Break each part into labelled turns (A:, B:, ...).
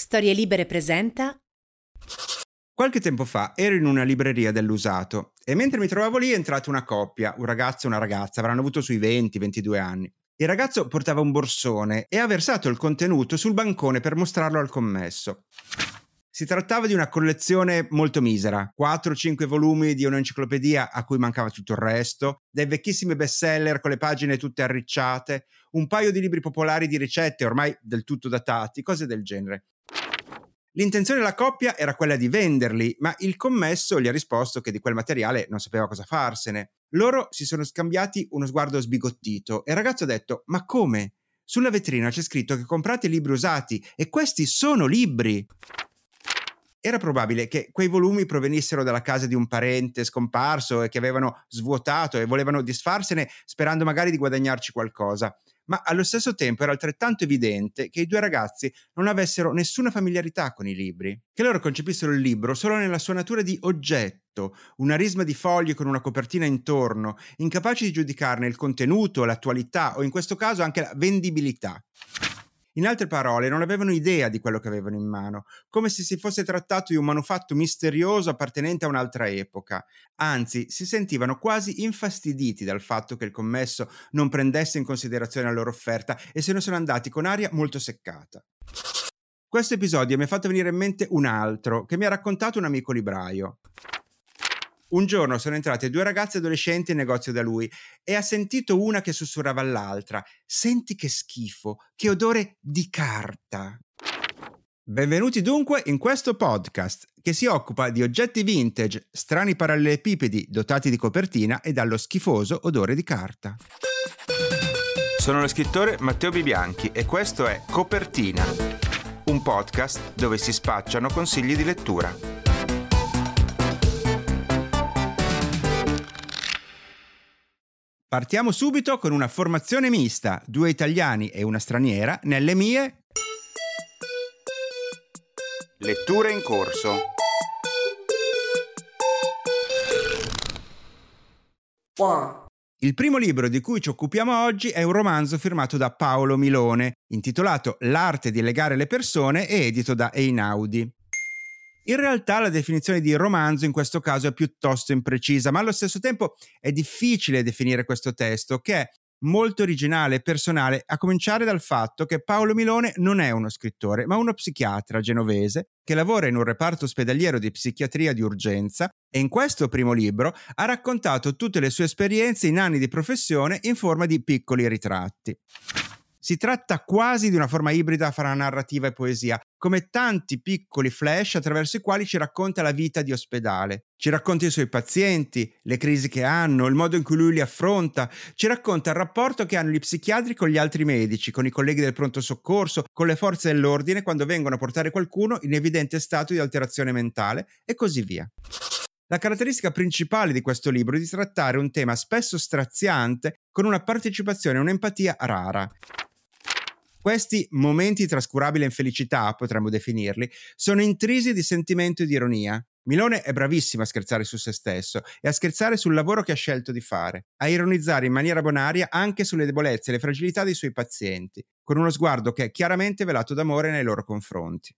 A: Storie Libere presenta.
B: Qualche tempo fa ero in una libreria dell'usato e mentre mi trovavo lì è entrata una coppia, un ragazzo e una ragazza, avranno avuto sui 20-22 anni. Il ragazzo portava un borsone e ha versato il contenuto sul bancone per mostrarlo al commesso. Si trattava di una collezione molto misera, 4-5 volumi di un'enciclopedia a cui mancava tutto il resto, dei vecchissimi bestseller con le pagine tutte arricciate, un paio di libri popolari di ricette ormai del tutto datati, cose del genere. L'intenzione della coppia era quella di venderli, ma il commesso gli ha risposto che di quel materiale non sapeva cosa farsene. Loro si sono scambiati uno sguardo sbigottito e il ragazzo ha detto: Ma come? Sulla vetrina c'è scritto che comprate libri usati e questi sono libri. Era probabile che quei volumi provenissero dalla casa di un parente scomparso e che avevano svuotato e volevano disfarsene sperando magari di guadagnarci qualcosa ma allo stesso tempo era altrettanto evidente che i due ragazzi non avessero nessuna familiarità con i libri, che loro concepissero il libro solo nella sua natura di oggetto, una risma di fogli con una copertina intorno, incapaci di giudicarne il contenuto, l'attualità o in questo caso anche la vendibilità. In altre parole, non avevano idea di quello che avevano in mano, come se si fosse trattato di un manufatto misterioso appartenente a un'altra epoca. Anzi, si sentivano quasi infastiditi dal fatto che il commesso non prendesse in considerazione la loro offerta e se ne sono andati con aria molto seccata. Questo episodio mi ha fatto venire in mente un altro che mi ha raccontato un amico libraio. Un giorno sono entrate due ragazze adolescenti in negozio da lui e ha sentito una che sussurrava all'altra: Senti che schifo, che odore di carta. Benvenuti dunque in questo podcast che si occupa di oggetti vintage, strani parallelepipedi dotati di copertina e dallo schifoso odore di carta. Sono lo scrittore Matteo Bibianchi e questo è Copertina, un podcast dove si spacciano consigli di lettura. Partiamo subito con una formazione mista, due italiani e una straniera, nelle mie letture in corso. Il primo libro di cui ci occupiamo oggi è un romanzo firmato da Paolo Milone, intitolato L'arte di legare le persone e edito da Einaudi. In realtà la definizione di romanzo in questo caso è piuttosto imprecisa, ma allo stesso tempo è difficile definire questo testo, che è molto originale e personale, a cominciare dal fatto che Paolo Milone non è uno scrittore, ma uno psichiatra genovese che lavora in un reparto ospedaliero di psichiatria di urgenza e in questo primo libro ha raccontato tutte le sue esperienze in anni di professione in forma di piccoli ritratti. Si tratta quasi di una forma ibrida fra narrativa e poesia, come tanti piccoli flash attraverso i quali ci racconta la vita di ospedale. Ci racconta i suoi pazienti, le crisi che hanno, il modo in cui lui li affronta, ci racconta il rapporto che hanno gli psichiatri con gli altri medici, con i colleghi del pronto soccorso, con le forze dell'ordine quando vengono a portare qualcuno in evidente stato di alterazione mentale e così via. La caratteristica principale di questo libro è di trattare un tema spesso straziante con una partecipazione e un'empatia rara. Questi momenti trascurabile infelicità, potremmo definirli, sono intrisi di sentimento e di ironia. Milone è bravissimo a scherzare su se stesso e a scherzare sul lavoro che ha scelto di fare, a ironizzare in maniera bonaria anche sulle debolezze e le fragilità dei suoi pazienti, con uno sguardo che è chiaramente velato d'amore nei loro confronti.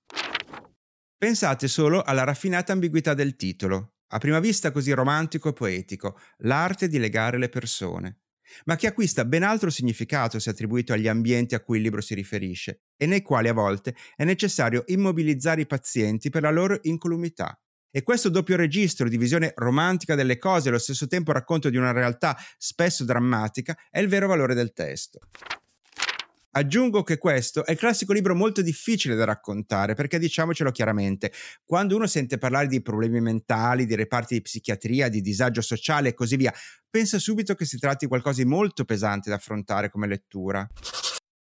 B: Pensate solo alla raffinata ambiguità del titolo, a prima vista così romantico e poetico, l'arte di legare le persone ma che acquista ben altro significato se attribuito agli ambienti a cui il libro si riferisce e nei quali a volte è necessario immobilizzare i pazienti per la loro incolumità. E questo doppio registro di visione romantica delle cose e allo stesso tempo racconto di una realtà spesso drammatica è il vero valore del testo. Aggiungo che questo è il classico libro molto difficile da raccontare perché diciamocelo chiaramente, quando uno sente parlare di problemi mentali, di reparti di psichiatria, di disagio sociale e così via, pensa subito che si tratti di qualcosa di molto pesante da affrontare come lettura.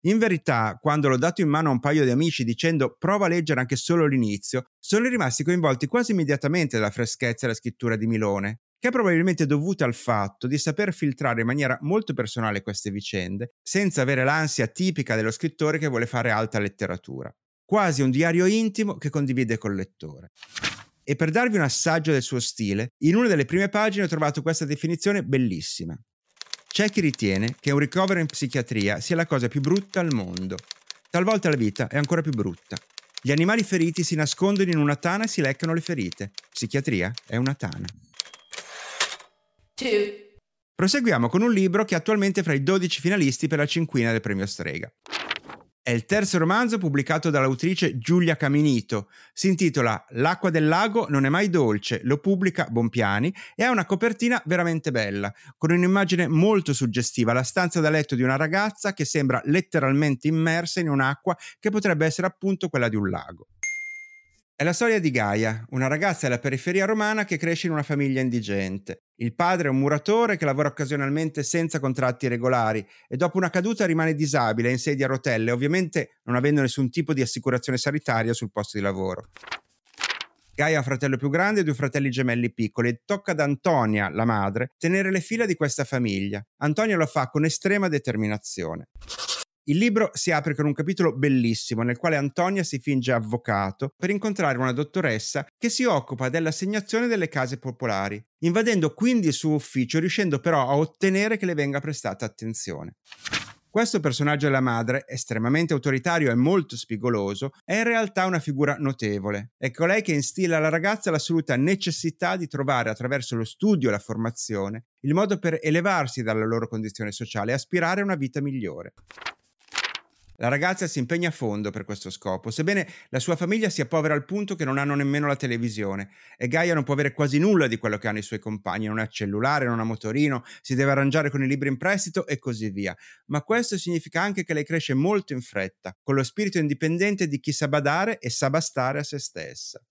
B: In verità, quando l'ho dato in mano a un paio di amici dicendo prova a leggere anche solo l'inizio, sono rimasti coinvolti quasi immediatamente dalla freschezza della scrittura di Milone che è probabilmente dovuta al fatto di saper filtrare in maniera molto personale queste vicende, senza avere l'ansia tipica dello scrittore che vuole fare alta letteratura. Quasi un diario intimo che condivide col lettore. E per darvi un assaggio del suo stile, in una delle prime pagine ho trovato questa definizione bellissima. C'è chi ritiene che un ricovero in psichiatria sia la cosa più brutta al mondo. Talvolta la vita è ancora più brutta. Gli animali feriti si nascondono in una tana e si leccano le ferite. Psichiatria è una tana. Two. Proseguiamo con un libro che è attualmente fra i 12 finalisti per la cinquina del premio Strega. È il terzo romanzo pubblicato dall'autrice Giulia Caminito. Si intitola L'acqua del lago non è mai dolce, lo pubblica Bompiani e ha una copertina veramente bella, con un'immagine molto suggestiva, la stanza da letto di una ragazza che sembra letteralmente immersa in un'acqua che potrebbe essere appunto quella di un lago. È la storia di Gaia, una ragazza della periferia romana che cresce in una famiglia indigente. Il padre è un muratore che lavora occasionalmente senza contratti regolari e dopo una caduta rimane disabile in sedia a rotelle, ovviamente non avendo nessun tipo di assicurazione sanitaria sul posto di lavoro. Gaia ha un fratello più grande e due fratelli gemelli piccoli e tocca ad Antonia, la madre, tenere le fila di questa famiglia. Antonia lo fa con estrema determinazione. Il libro si apre con un capitolo bellissimo nel quale Antonia si finge avvocato per incontrare una dottoressa che si occupa dell'assegnazione delle case popolari, invadendo quindi il suo ufficio, riuscendo però a ottenere che le venga prestata attenzione. Questo personaggio della madre, estremamente autoritario e molto spigoloso, è in realtà una figura notevole. È colei che instilla alla ragazza l'assoluta necessità di trovare attraverso lo studio e la formazione il modo per elevarsi dalla loro condizione sociale e aspirare a una vita migliore. La ragazza si impegna a fondo per questo scopo, sebbene la sua famiglia sia povera al punto che non hanno nemmeno la televisione e Gaia non può avere quasi nulla di quello che hanno i suoi compagni, non ha cellulare, non ha motorino, si deve arrangiare con i libri in prestito e così via. Ma questo significa anche che lei cresce molto in fretta, con lo spirito indipendente di chi sa badare e sa bastare a se stessa.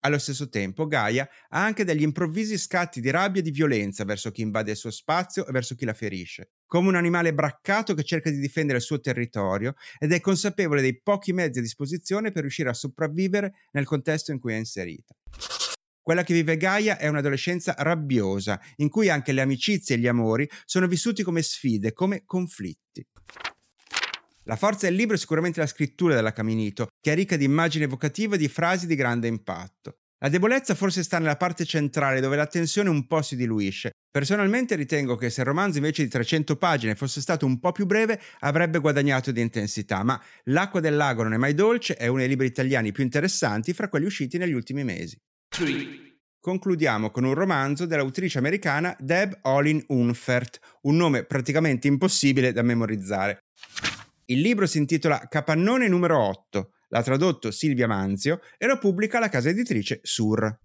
B: Allo stesso tempo, Gaia ha anche degli improvvisi scatti di rabbia e di violenza verso chi invade il suo spazio e verso chi la ferisce, come un animale braccato che cerca di difendere il suo territorio ed è consapevole dei pochi mezzi a disposizione per riuscire a sopravvivere nel contesto in cui è inserita. Quella che vive Gaia è un'adolescenza rabbiosa, in cui anche le amicizie e gli amori sono vissuti come sfide, come conflitti. La forza del libro è sicuramente la scrittura della Caminito, che è ricca di immagini evocative e di frasi di grande impatto. La debolezza forse sta nella parte centrale dove la tensione un po' si diluisce. Personalmente ritengo che se il romanzo invece di 300 pagine fosse stato un po' più breve avrebbe guadagnato di intensità, ma L'acqua del lago non è mai dolce è uno dei libri italiani più interessanti fra quelli usciti negli ultimi mesi. 3. Concludiamo con un romanzo dell'autrice americana Deb Olin Unfert, un nome praticamente impossibile da memorizzare. Il libro si intitola Capannone numero 8, l'ha tradotto Silvia Manzio e lo pubblica la casa editrice Sur.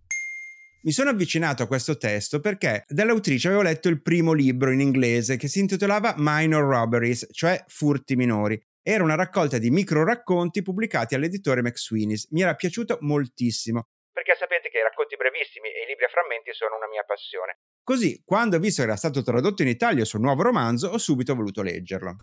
B: Mi sono avvicinato a questo testo perché dall'autrice avevo letto il primo libro in inglese che si intitolava Minor Robberies, cioè furti minori. Era una raccolta di micro racconti pubblicati all'editore McSweeney's. Mi era piaciuto moltissimo. Perché sapete che i racconti brevissimi e i libri a frammenti sono una mia passione. Così, quando ho visto che era stato tradotto in Italia il suo nuovo romanzo, ho subito voluto leggerlo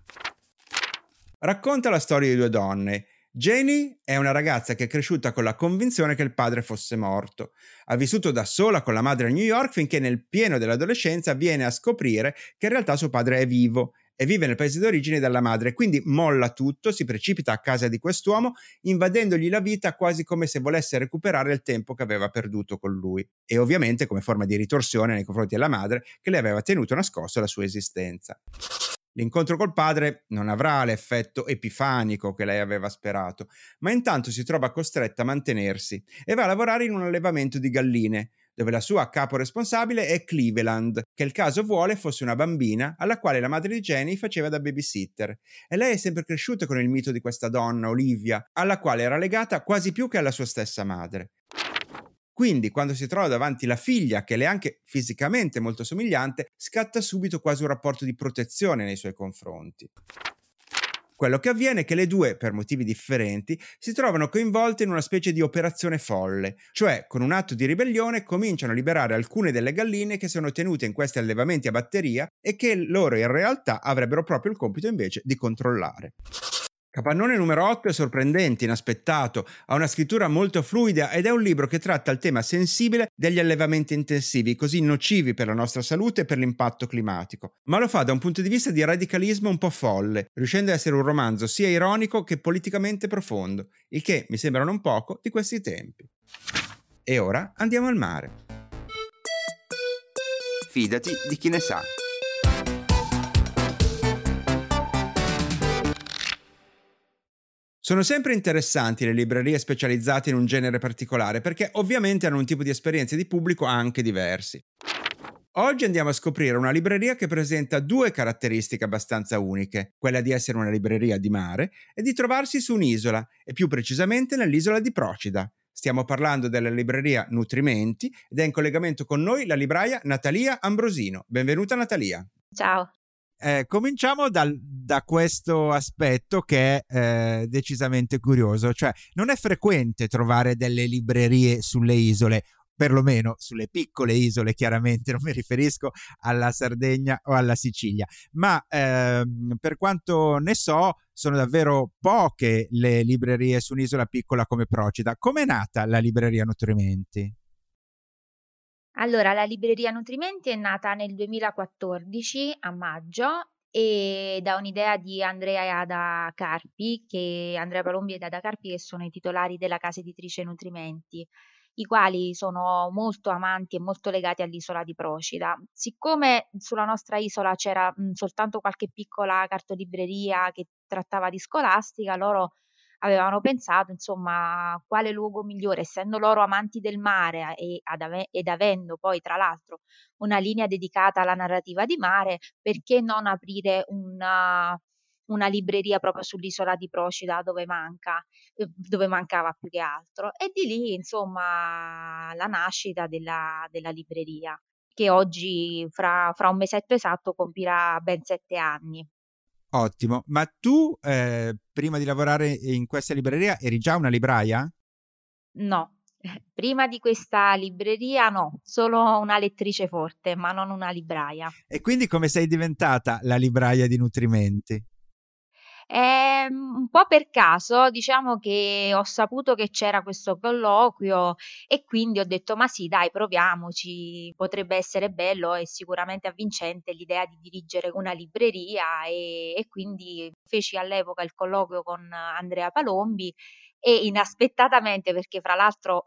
B: racconta la storia di due donne. Jenny è una ragazza che è cresciuta con la convinzione che il padre fosse morto. Ha vissuto da sola con la madre a New York finché nel pieno dell'adolescenza viene a scoprire che in realtà suo padre è vivo e vive nel paese d'origine della madre, quindi molla tutto, si precipita a casa di quest'uomo, invadendogli la vita quasi come se volesse recuperare il tempo che aveva perduto con lui, e ovviamente come forma di ritorsione nei confronti della madre che le aveva tenuto nascosto la sua esistenza. L'incontro col padre non avrà l'effetto epifanico che lei aveva sperato, ma intanto si trova costretta a mantenersi e va a lavorare in un allevamento di galline, dove la sua capo responsabile è Cleveland, che il caso vuole fosse una bambina alla quale la madre di Jenny faceva da babysitter. E lei è sempre cresciuta con il mito di questa donna, Olivia, alla quale era legata quasi più che alla sua stessa madre. Quindi, quando si trova davanti la figlia, che le è anche fisicamente molto somigliante, scatta subito quasi un rapporto di protezione nei suoi confronti. Quello che avviene è che le due, per motivi differenti, si trovano coinvolte in una specie di operazione folle, cioè con un atto di ribellione cominciano a liberare alcune delle galline che sono tenute in questi allevamenti a batteria e che loro in realtà avrebbero proprio il compito invece di controllare. Capannone numero 8 è sorprendente, inaspettato, ha una scrittura molto fluida ed è un libro che tratta il tema sensibile degli allevamenti intensivi, così nocivi per la nostra salute e per l'impatto climatico, ma lo fa da un punto di vista di radicalismo un po' folle, riuscendo ad essere un romanzo sia ironico che politicamente profondo, il che mi sembra non poco di questi tempi. E ora andiamo al mare. Fidati di chi ne sa. Sono sempre interessanti le librerie specializzate in un genere particolare perché ovviamente hanno un tipo di esperienze di pubblico anche diversi. Oggi andiamo a scoprire una libreria che presenta due caratteristiche abbastanza uniche, quella di essere una libreria di mare e di trovarsi su un'isola, e più precisamente nell'isola di Procida. Stiamo parlando della libreria Nutrimenti ed è in collegamento con noi la libraia Natalia Ambrosino. Benvenuta Natalia.
A: Ciao.
B: Eh, cominciamo dal, da questo aspetto che è eh, decisamente curioso, cioè non è frequente trovare delle librerie sulle isole perlomeno sulle piccole isole, chiaramente non mi riferisco alla Sardegna o alla Sicilia, ma ehm, per quanto ne so sono davvero poche le librerie su un'isola piccola come Procida. Com'è nata la libreria Nutrimenti?
A: Allora, la libreria Nutrimenti è nata nel 2014 a maggio e da un'idea di Andrea e Ada Carpi, che Andrea Palombi ed Ada Carpi che sono i titolari della casa editrice Nutrimenti i quali sono molto amanti e molto legati all'isola di Procida. Siccome sulla nostra isola c'era mh, soltanto qualche piccola cartolibreria che trattava di scolastica, loro avevano pensato, insomma, quale luogo migliore, essendo loro amanti del mare e ave- ed avendo poi, tra l'altro, una linea dedicata alla narrativa di mare, perché non aprire una, una libreria proprio sull'isola di Procida dove manca, eh, dove mancava più che altro. E di lì, insomma, la nascita della, della libreria, che oggi, fra, fra, un mesetto esatto, compirà ben sette anni.
B: Ottimo, ma tu eh, prima di lavorare in questa libreria eri già una libraia?
A: No, prima di questa libreria no, solo una lettrice forte, ma non una libraia.
B: E quindi come sei diventata la libraia di nutrimenti?
A: Ehm, un po' per caso, diciamo che ho saputo che c'era questo colloquio e quindi ho detto: "Ma sì dai proviamoci, potrebbe essere bello e sicuramente avvincente l'idea di dirigere una libreria", e e quindi feci all'epoca il colloquio con Andrea Palombi e inaspettatamente, perché fra l'altro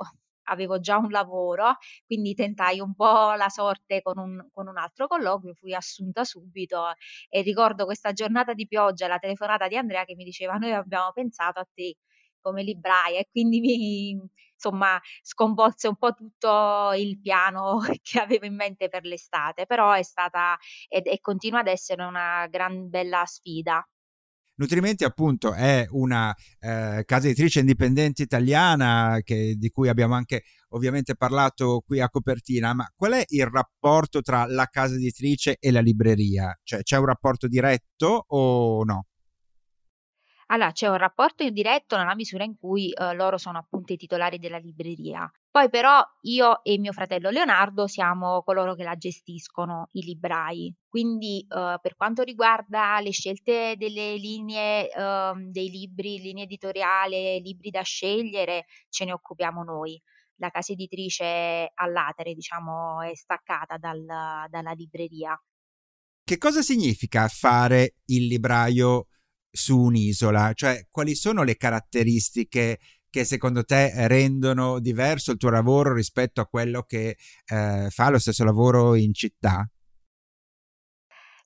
A: avevo già un lavoro, quindi tentai un po' la sorte con un, con un altro colloquio, fui assunta subito e ricordo questa giornata di pioggia, la telefonata di Andrea che mi diceva noi abbiamo pensato a te come libraia e quindi mi insomma sconvolse un po' tutto il piano che avevo in mente per l'estate, però è stata e continua ad essere una gran bella sfida.
B: Nutrimenti appunto è una eh, casa editrice indipendente italiana che, di cui abbiamo anche ovviamente parlato qui a copertina, ma qual è il rapporto tra la casa editrice e la libreria? Cioè c'è un rapporto diretto o no?
A: Allora, c'è un rapporto diretto nella misura in cui eh, loro sono appunto i titolari della libreria. Poi però io e mio fratello Leonardo siamo coloro che la gestiscono, i librai. Quindi eh, per quanto riguarda le scelte delle linee eh, dei libri, linee editoriali, libri da scegliere, ce ne occupiamo noi. La casa editrice all'atere, diciamo, è staccata dal, dalla libreria.
B: Che cosa significa fare il libraio su un'isola? Cioè, quali sono le caratteristiche che secondo te rendono diverso il tuo lavoro rispetto a quello che eh, fa lo stesso lavoro in città?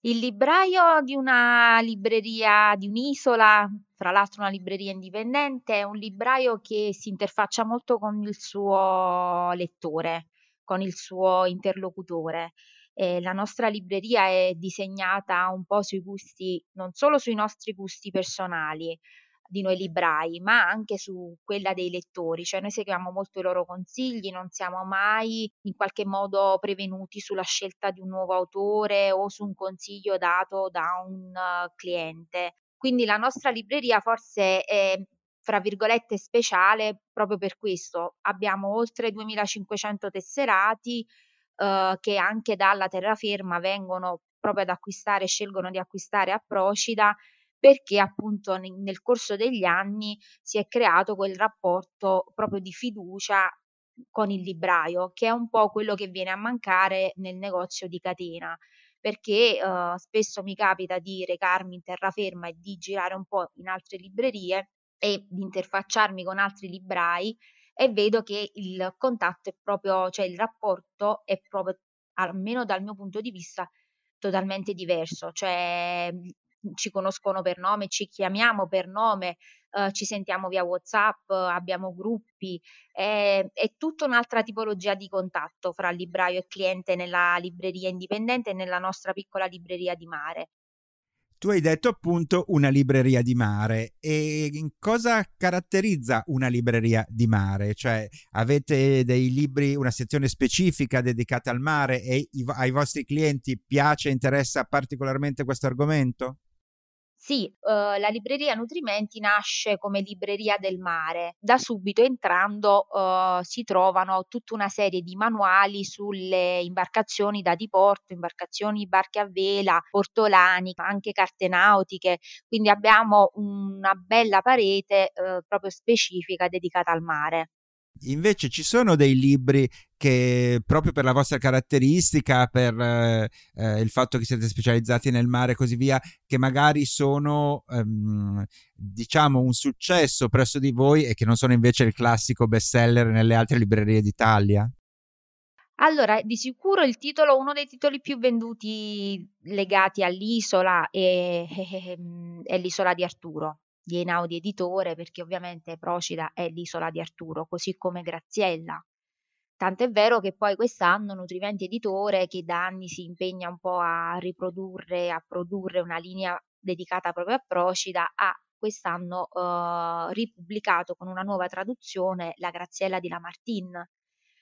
A: Il libraio di una libreria di un'isola, fra l'altro una libreria indipendente, è un libraio che si interfaccia molto con il suo lettore, con il suo interlocutore. Eh, la nostra libreria è disegnata un po' sui gusti, non solo sui nostri gusti personali di noi librai, ma anche su quella dei lettori, cioè noi seguiamo molto i loro consigli, non siamo mai in qualche modo prevenuti sulla scelta di un nuovo autore o su un consiglio dato da un uh, cliente. Quindi la nostra libreria forse è fra virgolette speciale proprio per questo. Abbiamo oltre 2500 tesserati eh, che anche dalla terraferma vengono proprio ad acquistare, scelgono di acquistare a Procida perché appunto nel corso degli anni si è creato quel rapporto proprio di fiducia con il libraio, che è un po' quello che viene a mancare nel negozio di catena, perché eh, spesso mi capita di recarmi in terraferma e di girare un po' in altre librerie e di interfacciarmi con altri librai e vedo che il contatto è proprio, cioè il rapporto è proprio, almeno dal mio punto di vista, totalmente diverso. Cioè ci conoscono per nome, ci chiamiamo per nome, eh, ci sentiamo via WhatsApp, abbiamo gruppi, è, è tutta un'altra tipologia di contatto fra libraio e cliente nella libreria indipendente e nella nostra piccola libreria di mare.
B: Tu hai detto appunto una libreria di mare e cosa caratterizza una libreria di mare? Cioè avete dei libri, una sezione specifica dedicata al mare e ai vostri clienti piace, interessa particolarmente questo argomento?
A: Sì, uhm, la libreria Nutrimenti nasce come libreria del mare. Da subito entrando, uhm, si trovano tutta una serie di manuali sulle imbarcazioni da diporto, imbarcazioni, barche a vela, ortolani, anche carte nautiche, quindi abbiamo una bella parete, uhm, proprio specifica dedicata al mare.
B: Invece ci sono dei libri che proprio per la vostra caratteristica, per eh, il fatto che siete specializzati nel mare e così via, che magari sono ehm, diciamo un successo presso di voi e che non sono invece il classico bestseller nelle altre librerie d'Italia?
A: Allora, di sicuro il titolo uno dei titoli più venduti legati all'isola è, è, è l'isola di Arturo di Einaudi Editore, perché ovviamente Procida è l'isola di Arturo, così come Graziella. Tant'è vero che poi quest'anno Nutrimenti Editore, che da anni si impegna un po' a riprodurre, a produrre una linea dedicata proprio a Procida, ha quest'anno eh, ripubblicato con una nuova traduzione La Graziella di Lamartine.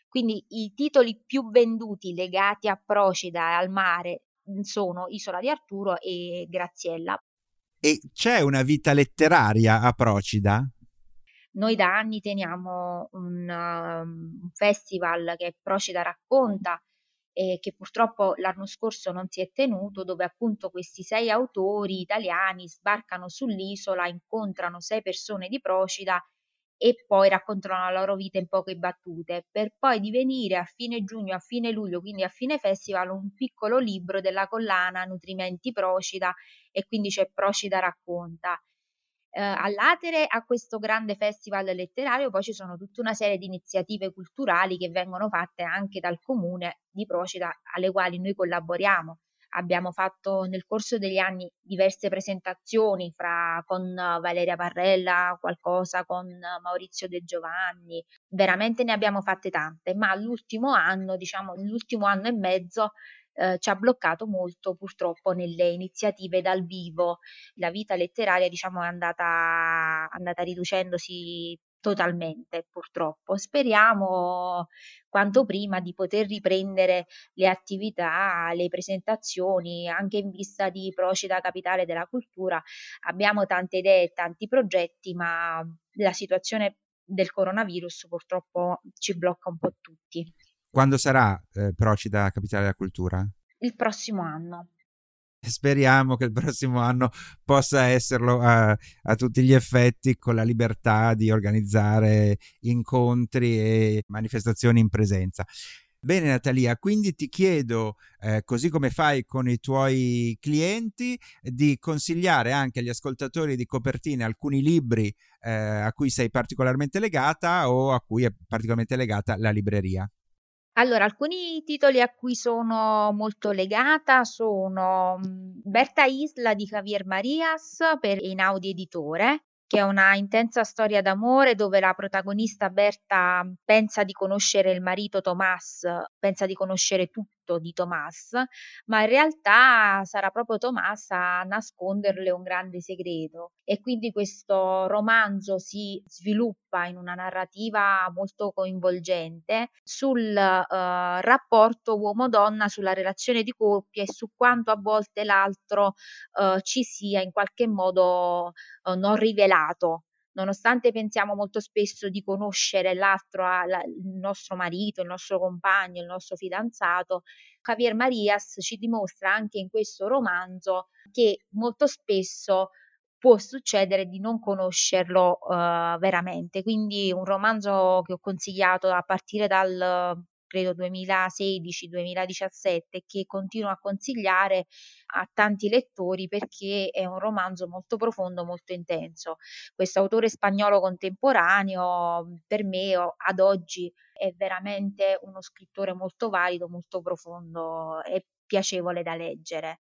A: Quindi i titoli più venduti legati a Procida e al mare sono Isola di Arturo e Graziella.
B: E c'è una vita letteraria a Procida?
A: Noi da anni teniamo un, um, un festival che Procida racconta e che purtroppo l'anno scorso non si è tenuto, dove appunto questi sei autori italiani sbarcano sull'isola, incontrano sei persone di Procida e poi raccontano la loro vita in poche battute, per poi divenire a fine giugno, a fine luglio, quindi a fine festival, un piccolo libro della collana Nutrimenti Procida e quindi c'è Procida racconta. Eh, all'atere a questo grande festival letterario poi ci sono tutta una serie di iniziative culturali che vengono fatte anche dal comune di Procida alle quali noi collaboriamo abbiamo fatto nel corso degli anni diverse presentazioni fra, con Valeria Parrella, qualcosa con Maurizio De Giovanni, veramente ne abbiamo fatte tante, ma l'ultimo anno, diciamo l'ultimo anno e mezzo eh, ci ha bloccato molto purtroppo nelle iniziative dal vivo. La vita letteraria diciamo è andata, andata riducendosi totalmente purtroppo. Speriamo quanto prima di poter riprendere le attività, le presentazioni, anche in vista di Procida Capitale della Cultura. Abbiamo tante idee, tanti progetti, ma la situazione del coronavirus purtroppo ci blocca un po' tutti.
B: Quando sarà eh, Procida Capitale della Cultura?
A: Il prossimo anno
B: speriamo che il prossimo anno possa esserlo a, a, tutti gli effetti con la libertà di organizzare incontri e manifestazioni in presenza. Bene Natalia, quindi ti chiedo, eh, così come fai con i tuoi clienti, di consigliare anche agli ascoltatori di copertine alcuni libri eh, a cui sei particolarmente legata o a cui è particolarmente legata la libreria.
A: Allora, alcuni titoli a cui sono molto legata sono mhmm, Berta Isla di Javier Marias per Einaudi Editore, che è una intensa storia d'amore dove la protagonista Berta pensa di conoscere il marito Tomas, pensa di conoscere tutto di Tomas, ma in realtà sarà proprio Tomas a nasconderle un grande segreto. E quindi questo romanzo si sviluppa in una narrativa molto coinvolgente sul uh, rapporto uomo-donna, sulla relazione di coppia e su quanto a volte l'altro uh, ci sia in qualche modo uh, non rivelato nonostante pensiamo molto spesso di conoscere l'altro, la, il nostro marito, il nostro compagno, il nostro fidanzato, Javier Marias ci dimostra anche in questo romanzo che molto spesso può succedere di non conoscerlo uh, veramente. Quindi un romanzo che ho consigliato a partire dal credo 2016-2017 che continuo a consigliare a tanti lettori perché è un romanzo molto profondo, molto intenso. Questo autore spagnolo contemporaneo per me ad oggi è veramente uno scrittore molto valido, molto profondo e piacevole da leggere.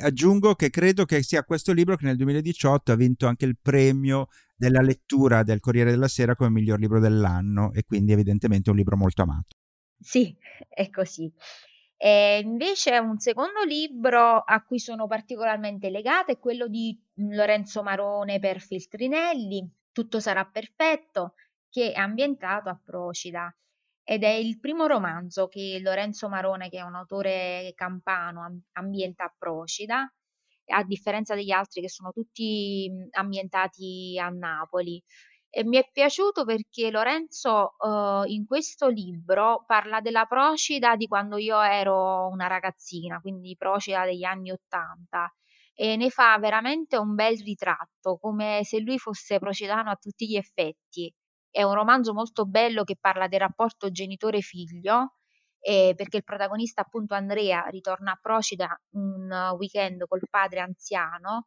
B: Aggiungo che credo che sia questo libro che nel 2018 ha vinto anche il premio della lettura del Corriere della Sera come miglior libro dell'anno e quindi evidentemente è un libro molto amato.
A: Sì, è così. E invece un secondo libro a cui sono particolarmente legata è quello di Lorenzo Marone per Feltrinelli, Tutto sarà perfetto, che è ambientato a Procida ed è il primo romanzo che Lorenzo Marone, che è un autore campano, ambienta a Procida, a differenza degli altri che sono tutti ambientati a Napoli. E mi è piaciuto perché Lorenzo uh, in questo libro parla della Procida di quando io ero una ragazzina, quindi Procida degli anni Ottanta, e ne fa veramente un bel ritratto, come se lui fosse procidano a tutti gli effetti. È un romanzo molto bello che parla del rapporto genitore-figlio, eh, perché il protagonista, appunto Andrea, ritorna a Procida un weekend col padre anziano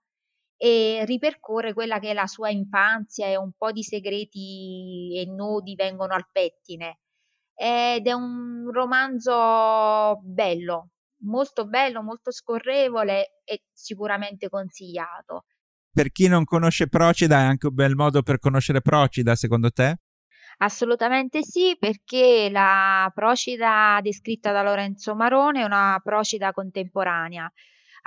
A: e ripercorre quella che è la sua infanzia e un po' di segreti e nodi vengono al pettine. Ed è un romanzo bello, molto bello, molto scorrevole e sicuramente consigliato
B: per chi non conosce Procida è anche un bel modo per conoscere Procida, secondo te?
A: Assolutamente sì, perché la Procida descritta da Lorenzo Marone è una Procida contemporanea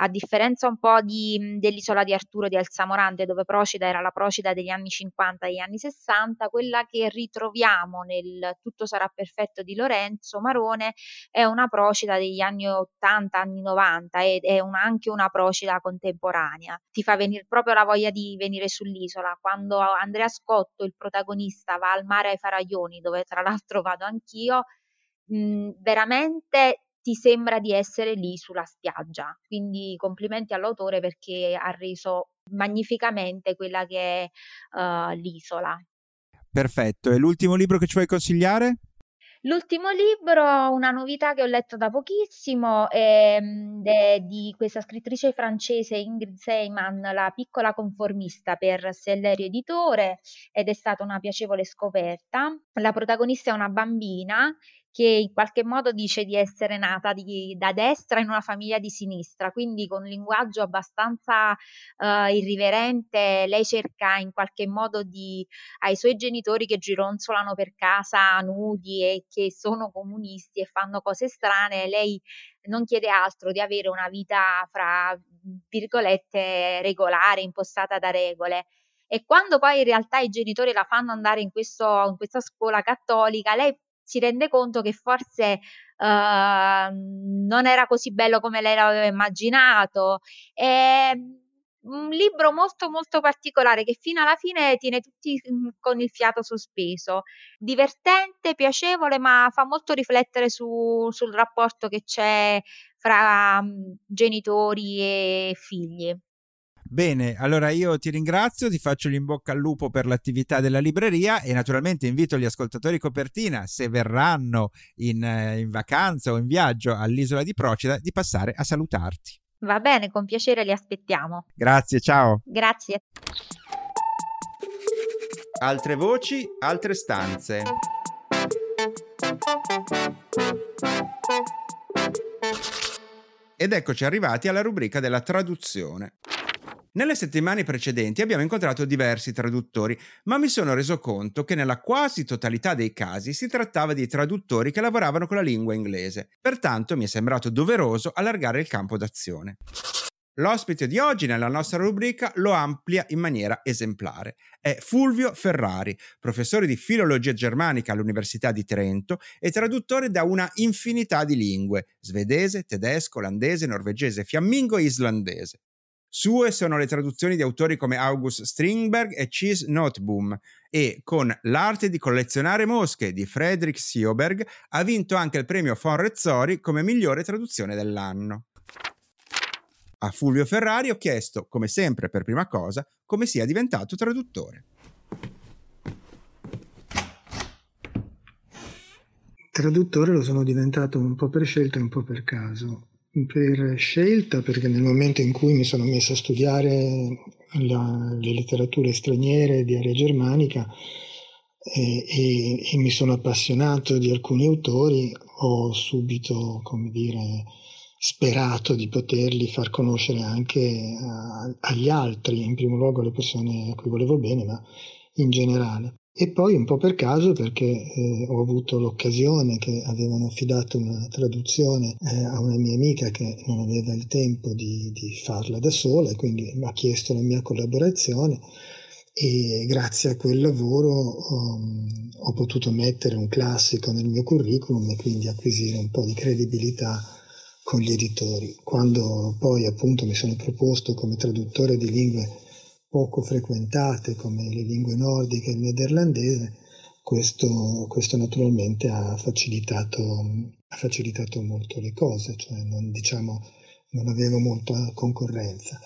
A: a differenza un po' di, dell'isola di Arturo di Alsamorante, dove Procida era la Procida degli anni 50 e degli anni 60, quella che ritroviamo nel Tutto sarà perfetto di Lorenzo Marone è una Procida degli anni 80, anni 90 ed è una, anche una Procida contemporanea. Ti fa venire proprio la voglia di venire sull'isola. Quando Andrea Scotto, il protagonista, va al mare ai Faraglioni, dove tra l'altro vado anch'io, mh, veramente ti sembra di essere lì sulla spiaggia. Quindi complimenti all'autore perché ha reso magnificamente quella che è uh, l'isola.
B: Perfetto, e l'ultimo libro che ci vuoi consigliare?
A: L'ultimo libro, una novità che ho letto da pochissimo, è, è, di questa scrittrice francese Ingrid Seyman, La piccola conformista per Sellerio Editore ed è stata una piacevole scoperta. La protagonista è una bambina che in qualche modo dice di essere nata di, da destra in una famiglia di sinistra, quindi con un linguaggio abbastanza uh, irriverente, lei cerca in qualche modo di ai suoi genitori che gironzolano per casa nudi e che sono comunisti e fanno cose strane, lei non chiede altro di avere una vita fra virgolette regolare, impostata da regole. E quando poi in realtà i genitori la fanno andare in, questo, in questa scuola cattolica, lei si rende conto che forse uh, non era così bello come lei l'aveva immaginato. È un libro molto molto particolare che fino alla fine tiene tutti mm, con il fiato sospeso, divertente, piacevole, ma fa molto riflettere su, sul rapporto che c'è fra um, genitori e figli.
B: Bene, allora io ti ringrazio, ti faccio l'in bocca al lupo per l'attività della libreria e naturalmente invito gli ascoltatori copertina, se verranno in, eh, in vacanza o in viaggio all'isola di Procida, di passare a salutarti.
A: Va bene, con piacere li aspettiamo.
B: Grazie, ciao.
A: Grazie.
B: Altre voci, altre stanze. Ed eccoci arrivati alla rubrica della traduzione. Nelle settimane precedenti abbiamo incontrato diversi traduttori, ma mi sono reso conto che nella quasi totalità dei casi si trattava di traduttori che lavoravano con la lingua inglese. Pertanto mi è sembrato doveroso allargare il campo d'azione. L'ospite di oggi nella nostra rubrica lo amplia in maniera esemplare. È Fulvio Ferrari, professore di filologia germanica all'Università di Trento e traduttore da una infinità di lingue, svedese, tedesco, olandese, norvegese, fiammingo e islandese. Sue sono le traduzioni di autori come August Strindberg e Cheese Noteboom e con L'arte di collezionare mosche di Friedrich Sioberg ha vinto anche il premio Von Rezzori come migliore traduzione dell'anno. A Fulvio Ferrari ho chiesto, come sempre per prima cosa, come sia diventato traduttore.
C: Traduttore lo sono diventato un po' per scelta e un po' per caso per scelta, perché nel momento in cui mi sono messo a studiare la, le letterature straniere di area germanica e, e, e, mi sono appassionato di alcuni autori, ho subito, come dire, sperato di poterli far conoscere anche a, agli altri, in primo luogo alle persone a cui volevo bene, ma in generale. E poi un po' per caso perché eh, ho avuto l'occasione che avevano affidato una traduzione eh, a una mia amica che non aveva il tempo di, di farla da sola e quindi mi ha chiesto la mia collaborazione e grazie a quel lavoro um, ho potuto mettere un classico nel mio curriculum e quindi acquisire un po' di credibilità con gli editori. Quando poi appunto mi sono proposto come traduttore di lingue poco frequentate come le lingue nordiche e il nederlandese, questo, questo naturalmente ha facilitato, ha facilitato, molto le cose, cioè non, diciamo, non avevo molta concorrenza.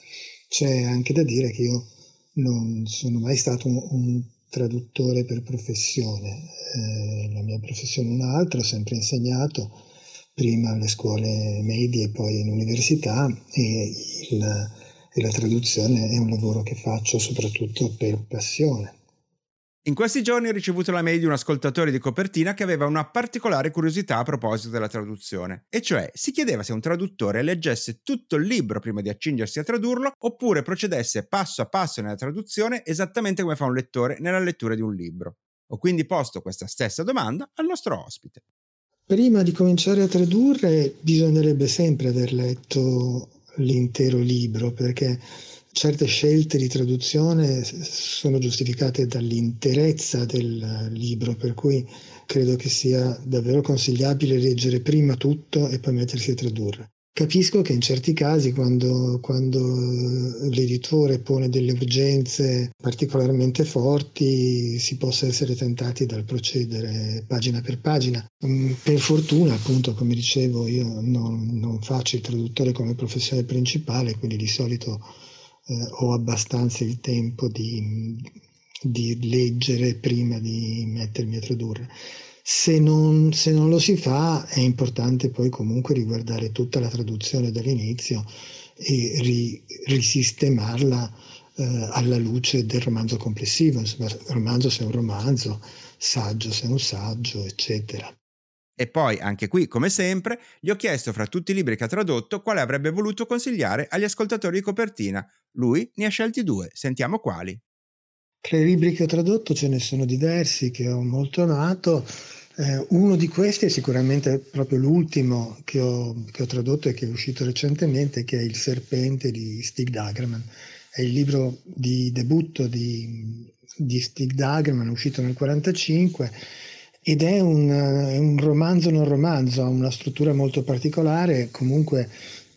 C: C'è anche da dire che io non sono mai stato un, un traduttore per professione, eh, la mia professione è un'altra, ho sempre insegnato, prima alle scuole medie e poi in università e il, e la traduzione è un lavoro che faccio soprattutto per passione.
B: In questi giorni ho ricevuto la mail di un ascoltatore di copertina che aveva una particolare curiosità a proposito della traduzione, e cioè si chiedeva se un traduttore leggesse tutto il libro prima di accingersi a tradurlo oppure procedesse passo a passo nella traduzione esattamente come fa un lettore nella lettura di un libro. Ho quindi posto questa stessa domanda al nostro ospite.
C: Prima di cominciare a tradurre bisognerebbe sempre aver letto l'intero libro perché certe scelte di traduzione sono giustificate dall'interezza del libro, per cui credo che sia davvero consigliabile leggere prima tutto e poi mettersi a tradurre. Capisco che in certi casi, quando, quando, l'editore pone delle urgenze particolarmente forti, si possa essere tentati dal procedere pagina per pagina. Mm, per fortuna, appunto, come dicevo, io non, non faccio il traduttore come professione principale, quindi di solito eh, ho abbastanza il tempo di, di leggere prima di mettermi a tradurre. Se non, se non, lo si fa è importante poi comunque riguardare tutta la traduzione dall'inizio e ri, risistemarla eh, alla luce del romanzo complessivo, insomma, romanzo se è un romanzo, saggio se è un saggio, eccetera.
B: E poi, anche qui, come sempre, gli ho chiesto fra tutti i libri che ha tradotto quale avrebbe voluto consigliare agli ascoltatori di copertina. Lui ne ha scelti due, sentiamo quali.
C: Tra i libri che ho tradotto ce ne sono diversi che ho molto amato. Eh, uno di questi è sicuramente proprio l'ultimo che ho, che ho, tradotto e che è uscito recentemente, che è Il serpente di Stig Dagerman. È il libro di debutto di, di Stig Dagerman, uscito nel 1945, ed è un, un, romanzo non romanzo, ha una struttura molto particolare, comunque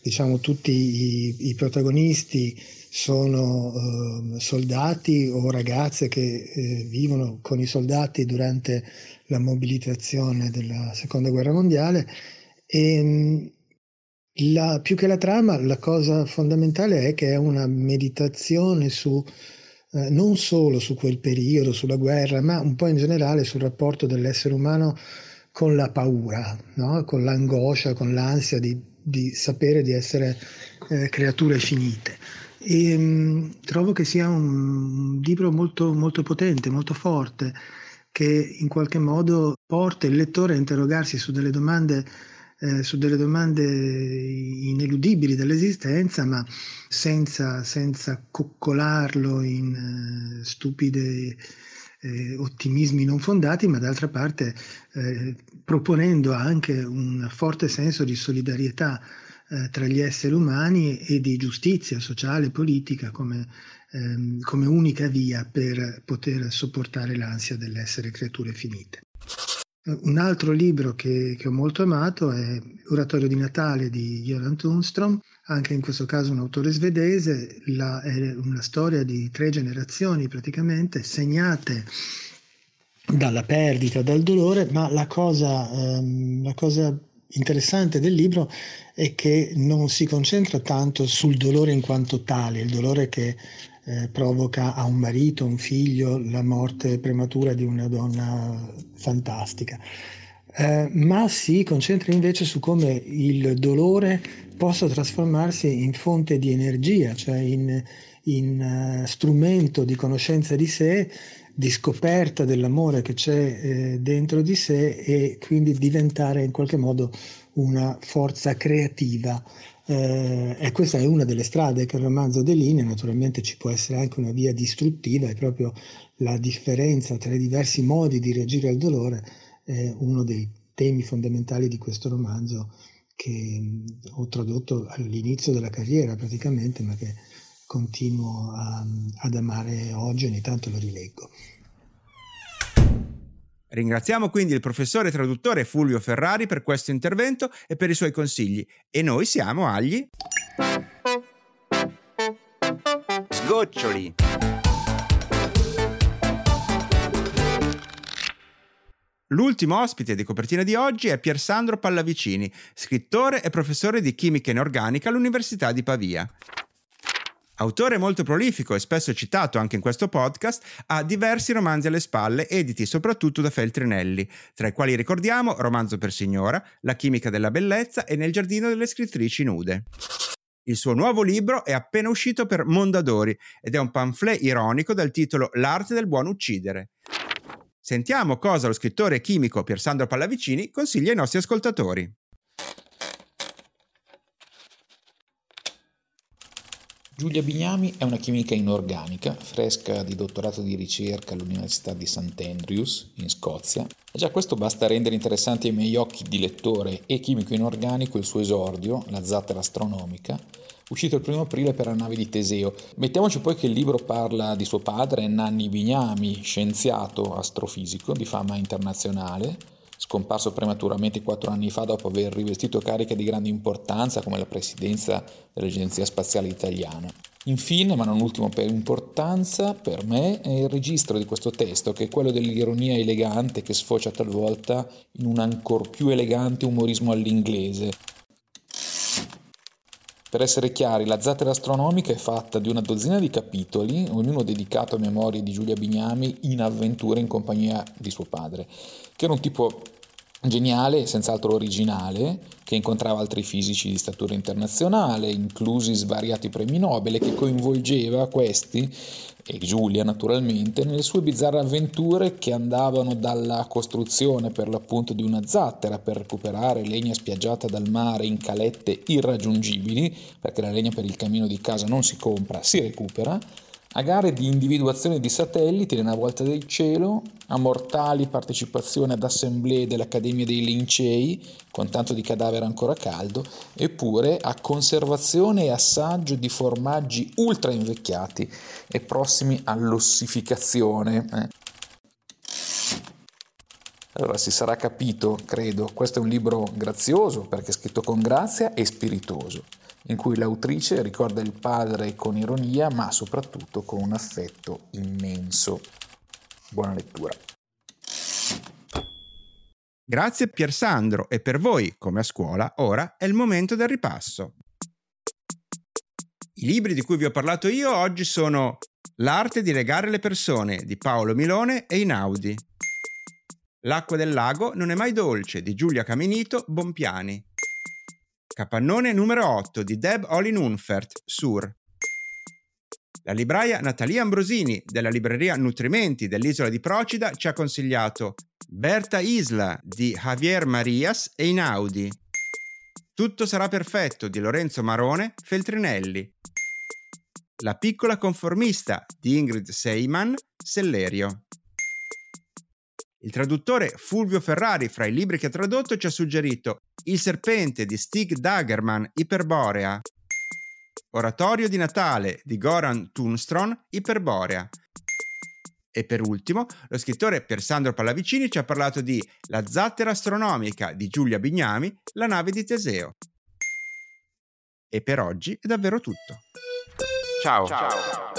C: diciamo tutti i, i protagonisti sono eh, soldati o ragazze che eh, vivono con i soldati durante la mobilitazione della seconda guerra mondiale e mm, la, più che la trama la cosa fondamentale è che è una meditazione su eh, non solo su quel periodo, sulla guerra, ma un po' in generale sul rapporto dell'essere umano con la paura, no? con l'angoscia, con l'ansia di, di sapere di essere eh, creature finite. E, mh, mm, trovo che sia un libro molto, molto potente, molto forte, che in qualche modo porta il lettore a interrogarsi su delle domande eh, su delle domande ineludibili dell'esistenza, ma senza, senza coccolarlo in eh, stupide eh, ottimismi non fondati, ma d'altra parte eh, proponendo anche un forte senso di solidarietà eh, tra gli esseri umani e di giustizia sociale e politica come, ehm, come unica via per poter sopportare l'ansia dell'essere creature finite. Un altro libro che, che, ho molto amato è Oratorio di Natale di Göran Tunstrom, anche in questo caso un autore svedese, la, è una storia di tre generazioni praticamente segnate dalla perdita, dal dolore, ma la cosa, ehm, la cosa interessante del libro è che non si concentra tanto sul dolore in quanto tale, il dolore che eh, provoca a un marito, un figlio, la morte prematura di una donna fantastica, eh, ma si concentra invece su come il dolore possa trasformarsi in fonte di energia, cioè in, in uh, strumento di conoscenza di sé, di scoperta dell'amore che c'è eh, dentro di sé e quindi diventare in qualche modo una forza creativa. Eh, e questa è una delle strade che il romanzo delinea, naturalmente ci può essere anche una via distruttiva, è proprio la differenza tra i diversi modi di reagire al dolore, è uno dei temi fondamentali di questo romanzo che ho tradotto all'inizio della carriera praticamente, ma che continuo a, ad amare oggi, ogni tanto lo rileggo.
B: Ringraziamo quindi il professore traduttore Fulvio Ferrari per questo intervento e per i suoi consigli. E noi siamo agli... Sgoccioli. L'ultimo ospite di copertina di oggi è Piersandro Pallavicini, scrittore e professore di chimica inorganica all'Università di Pavia. Autore molto prolifico e spesso citato anche in questo podcast, ha diversi romanzi alle spalle, editi soprattutto da Feltrinelli, tra i quali ricordiamo Romanzo per signora, La chimica della bellezza e Nel giardino delle scrittrici nude. Il suo nuovo libro è appena uscito per Mondadori ed è un pamphlet ironico dal titolo L'arte del buon uccidere. Sentiamo cosa lo scrittore chimico Piersandro Pallavicini consiglia ai nostri ascoltatori.
D: Giulia Bignami è una chimica inorganica, fresca di dottorato di ricerca all'Università di St. Andrews, in Scozia. E già questo basta rendere interessanti ai miei occhi di lettore e chimico inorganico il suo esordio, la zattera astronomica, uscito il primo aprile per la nave di Teseo. Mettiamoci poi che il libro parla di suo padre, Nanni Bignami, scienziato astrofisico di fama internazionale, scomparso prematuramente quattro anni fa dopo aver rivestito cariche di grande importanza come la presidenza dell'Agenzia Spaziale Italiana. Infine, ma non ultimo per importanza, per me è il registro di questo testo, che è quello dell'ironia elegante che sfocia talvolta in un ancor più elegante umorismo all'inglese. Per essere chiari, la zattera astronomica è fatta di una dozzina di capitoli, ognuno dedicato a memorie di Giulia Bignami in avventure in compagnia di suo padre che era un tipo geniale e senz'altro originale, che incontrava altri fisici di statura internazionale, inclusi svariati premi Nobel, e che coinvolgeva questi, e Giulia naturalmente, nelle sue bizzarre avventure che andavano dalla costruzione per l'appunto di una zattera per recuperare legna spiaggiata dal mare in calette irraggiungibili, perché la legna per il cammino di casa non si compra, si recupera, a gare di individuazione di satelliti nella volta del cielo, a mortali partecipazioni ad assemblee dell'Accademia dei Lincei, con tanto di cadavere ancora caldo, eppure a conservazione e assaggio di formaggi ultra invecchiati e prossimi all'ossificazione. Eh. Allora si sarà capito, credo, questo è un libro grazioso perché è scritto con grazia e spiritoso in cui l'autrice ricorda il padre con ironia, ma soprattutto con un affetto immenso. Buona lettura.
B: Grazie Piersandro e per voi, come a scuola, ora è il momento del ripasso. I libri di cui vi ho parlato io oggi sono L'arte di legare le persone di Paolo Milone e Inaudi. L'acqua del lago non è mai dolce di Giulia Caminito Bompiani. Capannone numero 8 di Deb Olin Unfert, Sur. La libraia Natalia Ambrosini della libreria Nutrimenti dell'isola di Procida ci ha consigliato Berta Isla di Javier Marias e Inaudi. Tutto sarà perfetto di Lorenzo Marone, Feltrinelli. La piccola conformista di Ingrid Seyman, Sellerio. Il traduttore Fulvio Ferrari, fra i libri che ha tradotto, ci ha suggerito Il serpente di Stig Dagerman, Iperborea, Oratorio di Natale di Goran Tunstron, Iperborea. E per ultimo, lo scrittore Piersandro Pallavicini ci ha parlato di La zattera astronomica di Giulia Bignami, La nave di Teseo. E per oggi è davvero tutto. Ciao. Ciao.